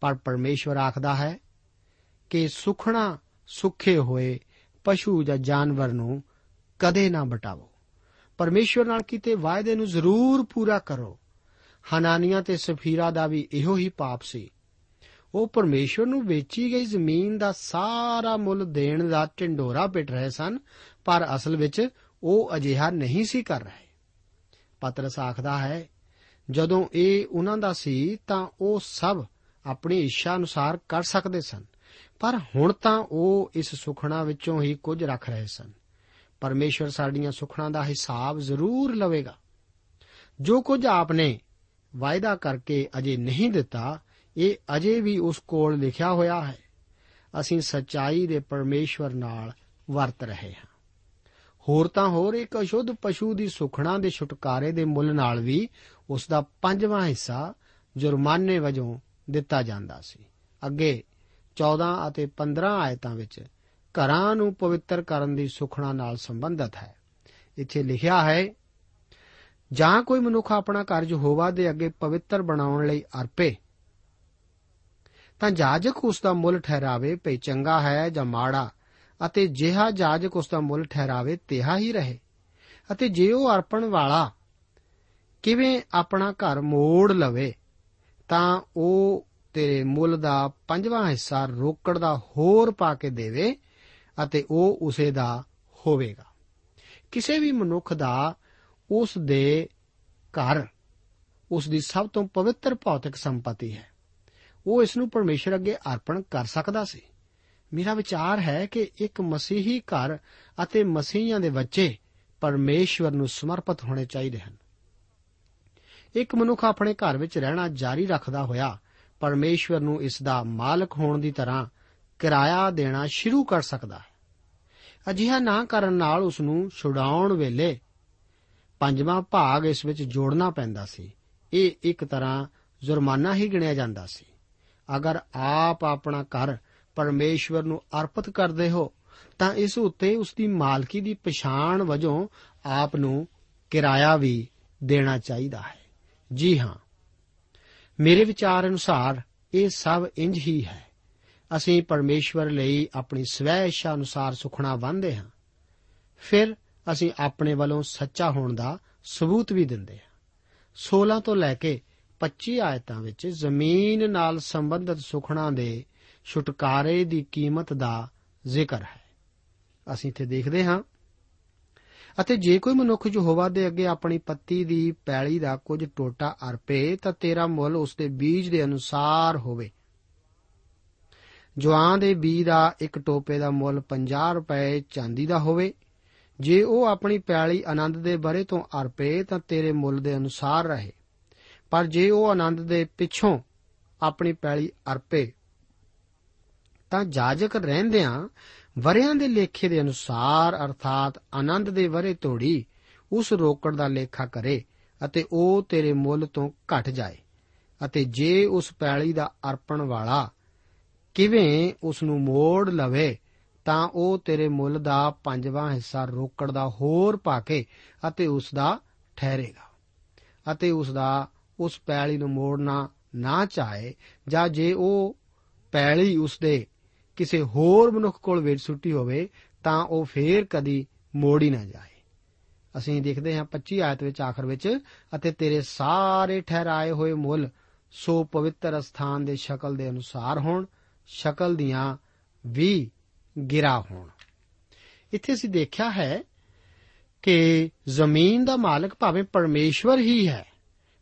ਪਰ ਪਰਮੇਸ਼ਵਰ ਆਖਦਾ ਹੈ ਕਿ ਸੁਖਣਾ ਸੁਖੇ ਹੋਏ ਪਸ਼ੂ ਜਾਂ ਜਾਨਵਰ ਨੂੰ ਕਦੇ ਨਾ ਬਟਾਵੋ। ਪਰਮੇਸ਼ਵਰ ਨਾਲ ਕੀਤੇ ਵਾਅਦੇ ਨੂੰ ਜ਼ਰੂਰ ਪੂਰਾ ਕਰੋ। ਹਨਾਨੀਆਂ ਤੇ ਸਫੀਰਾ ਦਾ ਵੀ ਇਹੋ ਹੀ ਪਾਪ ਸੀ। ਉਹ ਪਰਮੇਸ਼ਵਰ ਨੂੰ ਵੇਚੀ ਗਈ ਜ਼ਮੀਨ ਦਾ ਸਾਰਾ ਮੁੱਲ ਦੇਣ ਦਾ ਢਿੰਡੋਰਾ ਪਿੱਟ ਰਹੇ ਸਨ, ਪਰ ਅਸਲ ਵਿੱਚ ਉਹ ਅਜਿਹਾ ਨਹੀਂ ਸੀ ਕਰ ਰਹੇ। ਪਤਰਸ ਆਖਦਾ ਹੈ, ਜਦੋਂ ਇਹ ਉਹਨਾਂ ਦਾ ਸੀ ਤਾਂ ਉਹ ਸਭ ਆਪਣੀ ਇੱਛਾ ਅਨੁਸਾਰ ਕਰ ਸਕਦੇ ਸਨ। ਪਰ ਹੁਣ ਤਾਂ ਉਹ ਇਸ ਸੁਖਣਾ ਵਿੱਚੋਂ ਹੀ ਕੁਝ ਰੱਖ ਰਹੇ ਸਨ। ਪਰਮੇਸ਼ਵਰ ਸਾਡੀਆਂ ਸੁਖਣਾ ਦਾ ਹਿਸਾਬ ਜ਼ਰੂਰ ਲਵੇਗਾ। ਜੋ ਕੁਝ ਆਪਨੇ ਵਾਅਦਾ ਕਰਕੇ ਅਜੇ ਨਹੀਂ ਦਿੱਤਾ, ਇਹ ਅਜੇ ਵੀ ਉਸ ਕੋਲ ਲਿਖਿਆ ਹੋਇਆ ਹੈ। ਅਸੀਂ ਸੱਚਾਈ ਦੇ ਪਰਮੇਸ਼ਵਰ ਨਾਲ ਵਰਤ ਰਹੇ ਹਾਂ। ਹੋਰ ਤਾਂ ਹੋਰ ਇੱਕ ਅਸ਼ੁੱਧ ਪਸ਼ੂ ਦੀ ਸੁਖਣਾ ਦੇ ਛੁਟਕਾਰੇ ਦੇ ਮੁੱਲ ਨਾਲ ਵੀ ਉਸ ਦਾ ਪੰਜਵਾਂ ਹਿੱਸਾ ਜੁਰਮਾਨੇ ਵਜੋਂ ਦਿੱਤਾ ਜਾਂਦਾ ਸੀ। ਅੱਗੇ 14 ਅਤੇ 15 ਆਇਤਾਂ ਵਿੱਚ ਘਰਾਂ ਨੂੰ ਪਵਿੱਤਰ ਕਰਨ ਦੀ ਸੁਖਣਾ ਨਾਲ ਸੰਬੰਧਿਤ ਹੈ। ਇੱਥੇ ਲਿਖਿਆ ਹੈ, ਜਾਂ ਕੋਈ ਮਨੁੱਖ ਆਪਣਾ ਘਰ ਯਹੋਵਾ ਦੇ ਅੱਗੇ ਪਵਿੱਤਰ ਬਣਾਉਣ ਲਈ ਅਰਪੇ, ਤਾਂ ਜਾਜਕ ਉਸ ਦਾ ਮੁੱਲ ਠਹਿਰਾਵੇ, ਭਈ ਚੰਗਾ ਹੈ ਜਾਂ ਮਾੜਾ, ਅਤੇ ਜਿਹਾ ਜਾਜਕ ਉਸ ਦਾ ਮੁੱਲ ਠਹਿਰਾਵੇ, ਤਿਹਾ ਹੀ ਰਹੇ। ਅਤੇ ਜੇ ਉਹ ਅਰਪਣ ਵਾਲਾ ਕਿਵੇਂ ਆਪਣਾ ਘਰ ਮੋੜ ਲਵੇ, ਤਾਂ ਉਹ ਤੇਰੇ ਮੁੱਲ ਦਾ ਪੰਜਵਾਂ ਹਿੱਸਾ ਰੋਕੜ ਦਾ ਹੋਰ ਪਾ ਕੇ ਦੇਵੇ ਅਤੇ ਉਹ ਉਸੇ ਦਾ ਹੋਵੇਗਾ। ਕਿਸੇ ਵੀ ਮਨੁੱਖ ਦਾ ਉਸ ਦੇ ਘਰ ਉਸ ਦੀ ਸਭ ਤੋਂ ਪਵਿੱਤਰ ਭੌਤਿਕ ਸੰਪਤੀ ਹੈ। ਉਹ ਇਸ ਨੂੰ ਪਰਮੇਸ਼ਰ ਅੱਗੇ ਅਰਪਣ ਕਰ ਸਕਦਾ ਸੀ। ਮੇਰਾ ਵਿਚਾਰ ਹੈ ਕਿ ਇੱਕ ਮਸੀਹੀ ਘਰ ਅਤੇ ਮਸੀਹਾਂ ਦੇ ਬੱਚੇ ਪਰਮੇਸ਼ਵਰ ਨੂੰ ਸਮਰਪਿਤ ਹੋਣੇ ਚਾਹੀਦੇ ਹਨ। ਇੱਕ ਮਨੁੱਖ ਆਪਣੇ ਘਰ ਵਿੱਚ ਰਹਿਣਾ ਜਾਰੀ ਰੱਖਦਾ ਹੋਇਆ ਪਰਮੇਸ਼ਵਰ ਨੂੰ ਇਸ ਦਾ ਮਾਲਕ ਹੋਣ ਦੀ ਤਰ੍ਹਾਂ ਕਿਰਾਇਆ ਦੇਣਾ ਸ਼ੁਰੂ ਕਰ ਸਕਦਾ ਹੈ। ਅਜਿਹਾ ਨਾ ਕਰਨ ਨਾਲ ਉਸ ਨੂੰ ਛੁਡਾਉਣ ਵੇਲੇ ਪੰਜਵਾਂ ਭਾਗ ਇਸ ਵਿੱਚ ਜੋੜਨਾ ਪੈਂਦਾ ਸੀ। ਇਹ ਇੱਕ ਤਰ੍ਹਾਂ ਜੁਰਮਾਨਾ ਹੀ ਗਿਣਿਆ ਜਾਂਦਾ ਸੀ। ਅਗਰ ਆਪ ਆਪਣਾ ਘਰ ਪਰਮੇਸ਼ਵਰ ਨੂੰ ਅਰਪਿਤ ਕਰਦੇ ਹੋ, ਤਾਂ ਇਸ ਉੱਤੇ ਉਸ ਦੀ ਮਾਲਕੀ ਦੀ ਪਛਾਣ ਵਜੋਂ ਆਪ ਨੂੰ ਕਿਰਾਇਆ ਵੀ ਦੇਣਾ ਚਾਹੀਦਾ ਹੈ। ਜੀ ਹਾਂ ਮੇਰੇ ਵਿਚਾਰ ਅਨੁਸਾਰ ਇਹ ਸਭ ਇੰਜ ਹੀ ਹੈ। ਅਸੀਂ ਪਰਮੇਸ਼ਵਰ ਲਈ ਆਪਣੀ ਸਵੈ ਇੱਛਾ ਅਨੁਸਾਰ ਸੁਖਣਾ ਬੰਦੇ ਹਾਂ। ਫਿਰ ਅਸੀਂ ਆਪਣੇ ਵੱਲੋਂ ਸੱਚਾ ਹੋਣ ਦਾ ਸਬੂਤ ਵੀ ਦਿੰਦੇ ਹਾਂ। 16 ਤੋਂ ਲੈ ਕੇ 25 ਆਇਤਾਂ ਵਿੱਚ ਜ਼ਮੀਨ ਨਾਲ ਸੰਬੰਧਿਤ ਸੁਖਣਾ ਦੇ ਛੁਟਕਾਰੇ ਦੀ ਕੀਮਤ ਦਾ ਜ਼ਿਕਰ ਹੈ। ਅਸੀਂ ਇੱਥੇ ਦੇਖਦੇ ਹਾਂ। ਅਤੇ ਜੇ ਕੋਈ ਮਨੁੱਖ ਯਹੋਵਾ ਦੇ ਅੱਗੇ ਆਪਣੀ ਪੱਤੀ ਦੀ ਪੈਲੀ ਦਾ ਕੁਝ ਟੋਟਾ ਅਰਪੇ, ਤਾਂ ਤੇਰਾ ਮੁੱਲ ਉਸ ਦੇ ਬੀਜ ਦੇ ਅਨੁਸਾਰ ਹੋਵੇ। ਜਵਾਂ ਦੇ ਬੀਜ ਦਾ ਇੱਕ ਟੋਪੇ ਦਾ ਮੁੱਲ 50 ਰੁਪਏ ਚਾਂਦੀ ਦਾ ਹੋਵੇ। ਜੇ ਉਹ ਆਪਣੀ ਪੈਲੀ ਆਨੰਦ ਦੇ ਬਰੇ ਤੋਂ ਅਰਪੇ, ਤਾਂ ਤੇਰੇ ਮੁੱਲ ਦੇ ਅਨੁਸਾਰ ਰਹੇ। ਪਰ ਜੇ ਉਹ ਆਨੰਦ ਦੇ ਪਿੱਛੋਂ ਆਪਣੀ ਪੈਲੀ ਅਰਪੇ, ਤਾਂ ਜਾਜਕ ਰਹਿੰਦਿਆਂ ਵਰਿਆਂ ਦੇ ਲੇਖੇ ਦੇ ਅਨੁਸਾਰ, ਅਰਥਾਤ ਆਨੰਦ ਦੇ ਵਰੇ ਤੋੜੀ, ਉਸ ਰੋਕੜ ਦਾ ਲੇਖਾ ਕਰੇ ਅਤੇ ਉਹ ਤੇਰੇ ਮੁੱਲ ਤੋਂ ਘਟ ਜਾਏ ਅਤੇ ਜੇ ਉਸ ਪੈਲੀ ਦਾ ਅਰਪਣ ਵਾਲਾ ਕਿਵੇਂ ਉਸ ਨੂੰ ਮੋੜ ਲਵੇ, ਤਾਂ ਉਹ ਤੇਰੇ ਮੁੱਲ ਦਾ ਪੰਜਵਾਂ ਹਿੱਸਾ ਰੋਕੜ ਦਾ ਹੋਰ ਪਾ ਕੇ ਅਤੇ ਉਸ ਦਾ ਠਹਿਰੇਗਾ ਅਤੇ ਉਸ ਦਾ ਉਸ ਪੈਲੀ ਨੂੰ ਮੋੜਨਾ ਨਾ ਚਾਹੇ, ਜਾਂ ਜੇ ਉਹ ਪੈਲੀ ਉਸ ਦੇ ਕਿਸੇ ਹੋਰ ਮਨੁੱਖ ਕੋਲ ਵੇਚ ਸੁੱਟੀ ਹੋਵੇ, ਤਾਂ ਉਹ ਫੇਰ ਕਦੀ ਮੋੜੀ ਨਾ ਜਾਏ। ਅਸੀਂ ਦੇਖਦੇ ਹਾਂ 25 ਆਇਤ ਵਿੱਚ, ਆਖਰ ਵਿੱਚ, ਅਤੇ ਤੇਰੇ ਸਾਰੇ ਠਹਿਰਾਏ ਹੋਏ ਮੁੱਲ ਸੋ ਪਵਿੱਤਰ ਸਥਾਨ ਦੇ ਸ਼ਕਲ ਦੇ ਅਨੁਸਾਰ ਹੋਣ, ਸ਼ਕਲ ਦੀਆਂ ਵੀ ਗਿਰਾ ਹੋਣ। ਇੱਥੇ ਅਸੀਂ ਦੇਖਿਆ ਹੈ ਕਿ ਜ਼ਮੀਨ ਦਾ ਮਾਲਕ ਭਾਵੇਂ ਪਰਮੇਸ਼ਵਰ ਹੀ ਹੈ,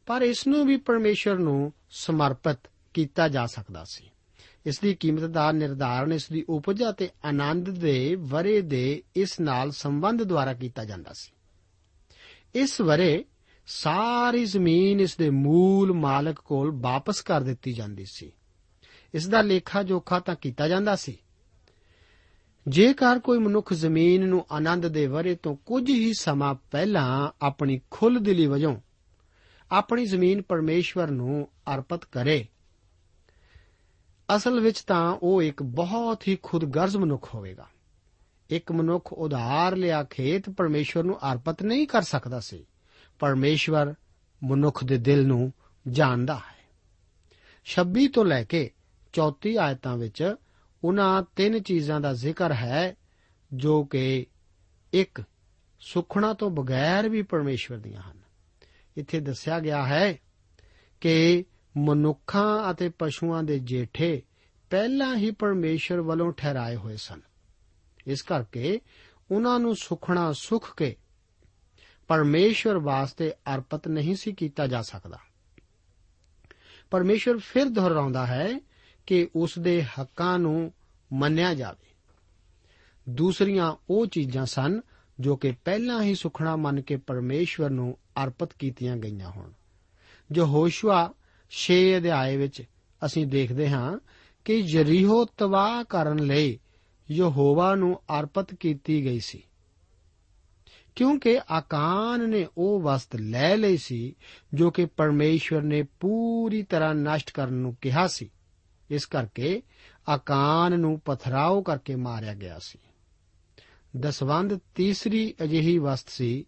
ਪਰ ਇਸ ਨੂੰ ਵੀ ਪਰਮੇਸ਼ਵਰ ਨੂੰ ਸਮਰਪਿਤ ਕੀਤਾ ਜਾ ਸਕਦਾ ਸੀ। ਇਸ ਦੀ ਕੀਮਤ ਦਾ ਨਿਰਧਾਰਨ ਇਸ ਦੀ ਉਪਜ ਅਤੇ ਆਨੰਦ ਦੇ ਵਰੇ ਦੇ ਇਸ ਨਾਲ ਸੰਬੰਧ ਦੁਆਰਾ ਕੀਤਾ ਜਾਂਦਾ ਸੀ। ਇਸ ਵਰੇ ਸਾਰੀ ਜ਼ਮੀਨ ਇਸ ਦੇ ਮੂਲ ਮਾਲਕ ਕੋਲ ਵਾਪਸ ਕਰ ਦਿੱਤੀ ਜਾਂਦੀ ਸੀ। ਇਸ ਦਾ ਲੇਖਾ ਜੋਖਾ ਤਾਂ ਕੀਤਾ ਜਾਂਦਾ ਸੀ। ਜੇਕਰ ਕੋਈ ਮਨੁੱਖ ਜ਼ਮੀਨ ਨੂੰ ਆਨੰਦ ਦੇ ਵਰੇ ਤੋਂ ਕੁਝ ਹੀ ਸਮਾਂ ਪਹਿਲਾਂ ਆਪਣੀ ਖੁੱਲ ਦਿਲੀ ਵਜੋਂ ਆਪਣੀ ਜ਼ਮੀਨ ਪਰਮੇਸ਼ਵਰ ਨੂੰ ਅਰਪਿਤ ਕਰੇ ਅਸਲ ਵਿੱਚ ਤਾਂ ਉਹ ਇੱਕ ਬਹੁਤ ਹੀ ਖੁਦਗਰਜ਼ ਮਨੁੱਖ ਹੋਵੇਗਾ। ਇੱਕ ਮਨੁੱਖ ਉਧਾਰ ਲਿਆ ਖੇਤ ਪਰਮੇਸ਼ਵਰ ਨੂੰ ਅਰਪਿਤ ਨਹੀਂ ਕਰ ਸਕਦਾ ਸੀ। ਪਰਮੇਸ਼ਵਰ ਮਨੁੱਖ ਦੇ ਦਿਲ ਨੂੰ ਜਾਣਦਾ ਹੈ। 26 ਤੋਂ ਲੈ ਕੇ 34 ਆਇਤਾਂ ਵਿੱਚ ਉਹਨਾਂ ਤਿੰਨ ਚੀਜ਼ਾਂ ਦਾ ਜ਼ਿਕਰ ਹੈ, ਜੋ ਕਿ ਇੱਕ ਸੁਖਣਾ ਤੋਂ ਬਗੈਰ ਵੀ ਪਰਮੇਸ਼ਵਰ ਦੀਆਂ ਹਨ। ਇੱਥੇ ਦੱਸਿਆ ਗਿਆ ਹੈ ਕਿ ਮਨੁੱਖਾਂ ਅਤੇ ਪਸ਼ੂਆਂ ਦੇ ਜੇਠੇ ਪਹਿਲਾਂ ਹੀ ਪਰਮੇਸ਼ਰ ਵੱਲੋਂ ਠਹਿਰਾਏ ਹੋਏ ਸਨ। ਇਸ ਕਰਕੇ ਉਹਨਾਂ ਨੂੰ ਸੁਖਣਾ ਸੁਖ ਕੇ ਪਰਮੇਸ਼ਰ ਵਾਸਤੇ ਅਰਪਿਤ ਨਹੀਂ ਸੀ ਕੀਤਾ ਜਾ ਸਕਦਾ। ਪਰਮੇਸ਼ਰ ਫਿਰ ਦੁਹਰਾਉਂਦਾ ਹੈ ਕਿ ਉਸ ਦੇ ਹੱਕਾਂ ਨੂੰ ਮੰਨਿਆ ਜਾਵੇ। ਦੂਸਰੀਆਂ ਉਹ ਚੀਜ਼ਾਂ ਸਨ ਜੋ ਕਿ ਪਹਿਲਾਂ ਹੀ ਸੁਖਣਾ ਮੰਨ ਕੇ ਪਰਮੇਸ਼ਵਰ ਨੂੰ ਅਰਪਿਤ ਕੀਤੀਆਂ ਗਈਆਂ ਹੋਣ। ਜੋ ਹੋਸ਼ਵਾ 6 ਅਧਿਆਏ ਵਿੱਚ ਅਸੀਂ ਦੇਖਦੇ ਹਾਂ ਕਿ ਯਰੀਹੋ ਤਬਾਹ ਕਰਨ ਲਈ ਯਹੋਵਾ ਨੂੰ ਅਰਪਿਤ ਕੀਤੀ ਗਈ ਸੀ। ਕਿਉਂਕਿ ਆਕਾਨ ਨੇ ਉਹ ਵਸਤ ਲੈ ਲਈ ਸੀ, ਜੋ ਕਿ ਪਰਮੇਸ਼ਵਰ ਨੇ ਪੂਰੀ ਤਰ੍ਹਾਂ ਨਸ਼ਟ ਕਰਨ ਨੂੰ ਕਿਹਾ ਸੀ। ਇਸ ਕਰਕੇ ਆਕਾਨ ਨੂੰ ਪਥਰਾਓ ਕਰਕੇ ਮਾਰਿਆ ਗਿਆ ਸੀ। ਦਸਵੰਦ ਤੀਸਰੀ ਅਜਿਹੀ ਵਸਤ ਸੀ,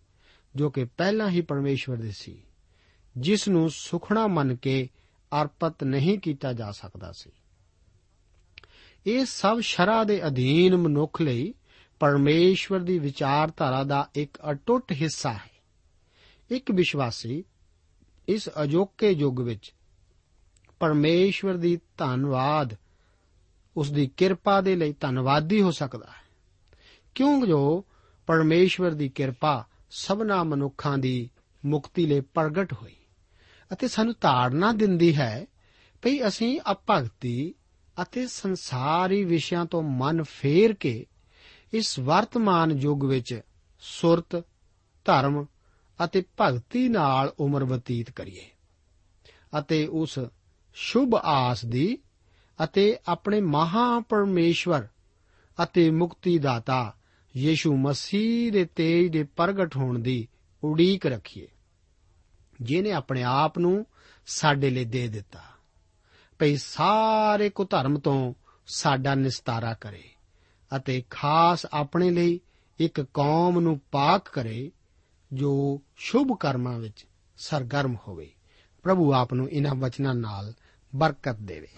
ਜੋ ਕਿ ਪਹਿਲਾਂ ਹੀ ਪਰਮੇਸ਼ਵਰ ਦੀ ਸੀ। ਜਿਸ ਨੂੰ ਸੁਖਣਾ ਮੰਨ ਕੇ ਅਰਪਿਤ ਨਹੀਂ ਕੀਤਾ ਜਾ ਸਕਦਾ ਸੀ। ਇਹ ਸਭ ਸ਼ਰਾ ਦੇ ਅਧੀਨ ਮਨੁੱਖ ਲਈ ਪਰਮੇਸ਼ਵਰ ਦੀ ਵਿਚਾਰਧਾਰਾ ਦਾ ਇੱਕ ਅਟੁੱਟ ਹਿੱਸਾ ਹੈ। ਇੱਕ ਵਿਸ਼ਵਾਸੀ ਇਸ ਅਜੋਕੇ ਯੁੱਗ ਵਿੱਚ ਪਰਮੇਸ਼ਵਰ ਦੀ ਧੰਨਵਾਦ, ਉਸ ਦੀ ਕਿਰਪਾ ਦੇ ਲਈ ਧੰਨਵਾਦੀ ਹੋ ਸਕਦਾ ਹੈ। ਕਿਉਂ ਜੋ ਪਰਮੇਸ਼ਵਰ ਦੀ ਕਿਰਪਾ ਸਭਨਾ ਮਨੁੱਖਾਂ ਦੀ ਮੁਕਤੀ ਲਈ ਪ੍ਰਗਟ ਹੋਈ। ਅਤੇ ਸਾਨੂੰ ਧਾਰਨਾ ਦਿੰਦੀ ਹੈ ਕਿ ਅਸੀਂ ਅਭਗਤੀ ਅਤੇ ਸੰਸਾਰੀ ਵਿਸ਼ਿਆਂ ਤੋਂ ਮਨ ਫੇਰ ਕੇ ਇਸ ਵਰਤਮਾਨ ਯੁੱਗ ਵਿੱਚ ਸੁਰਤ, ਧਰਮ ਅਤੇ ਭਗਤੀ ਨਾਲ ਉਮਰ ਬਤੀਤ ਕਰੀਏ ਅਤੇ ਉਸ ਸ਼ੁਭ ਆਸ ਦੀ ਅਤੇ ਆਪਣੇ ਮਹਾ ਪਰਮੇਸ਼ਵਰ ਅਤੇ ਮੁਕਤੀ ਦਾਤਾ ਯੀਸ਼ੂ ਮਸੀਹ ਦੇ ਤੇਜ ਦੇ ਪ੍ਰਗਟ ਹੋਣ ਦੀ ਉਡੀਕ ਰੱਖੀਏ। ਜਿਨੇ ਆਪਣੇ ਆਪ ਨੂੰ ਸਾਡੇ ਲਈ ਦੇ ਦਿੱਤਾ। ਭਈ ਸਾਰੇ ਕੁਧਰਮ ਤੋਂ ਸਾਡਾ ਨਿਸਤਾਰਾ ਕਰੇ ਅਤੇ ਖਾਸ ਆਪਣੇ ਲਈ ਇੱਕ ਕੌਮ ਨੂੰ ਪਾਕ ਕਰੇ ਜੋ ਸ਼ੁਭ ਕਰਮਾਂ ਵਿੱਚ ਸਰਗਰਮ ਹੋਵੇ। ਪ੍ਰਭੂ ਆਪ ਨੂੰ ਇਹਨਾਂ ਵਚਨਾਂ ਨਾਲ ਬਰਕਤ ਦੇਵੇ।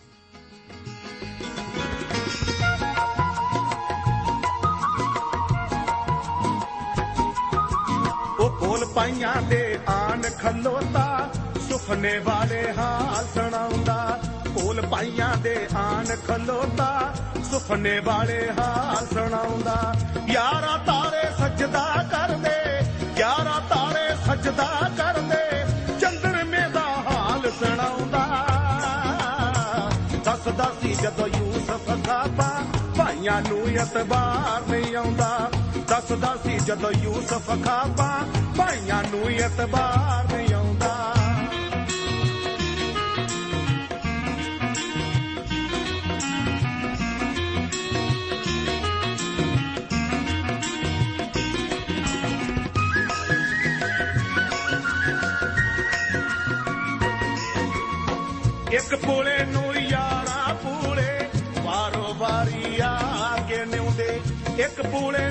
ਉਹ ਕੋਲ ਪਾਈਆਂ ਦੇ ਆਨ ਖਲੋਤਾ, ਸੁਪਨੇ ਵਾਲੇ ਹਾਲ ਸੁਣਾਉਂਦਾ। ਕੋਲ ਪਾਈਆਂ ਦੇ ਆਨ ਖਲੋਤਾ, ਸੁਪਨੇ ਵਾਲੇ ਹਾਲ ਸੁਣਾਉਂਦਾ। ਯਾਰਾ ਤਾਰੇ ਸਜਦਾ ਕਰਦੇ, ਯਾਰਾ ਤਾਰੇ ਸਜਦਾ ਕਰਦੇ ਚੰਦਰਮੇ ਦਾ ਹਾਲ ਸੁਣਾਉਂਦਾ। ਦੱਸਦਾ ਸੀ ਜਦੋਂ ਯੂਸਫ ਖਾਪਾ ਭਾਈਆਂ ਨੂੰ ਇਤਬਾਰ ਨਹੀਂ ਆਉਂਦਾ। ਦੱਸਦਾ ਸੀ ਜਦੋਂ ਯੂਸਫ ਖਾਪਾ ਭਾਈਆਂ ਨੂੰ ਇਤਬਾਰ ਨਹੀਂ ਆਉਂਦਾ। ਇੱਕ ਪੁਲੇ ਨੂੰ ਯਾਰਾਂ ਪੂਲੇ, ਵਾਰੋ ਵਾਰੀ ਆ ਕੇ ਨਿਉਂਦੇ। ਇੱਕ ਪੂਲੇ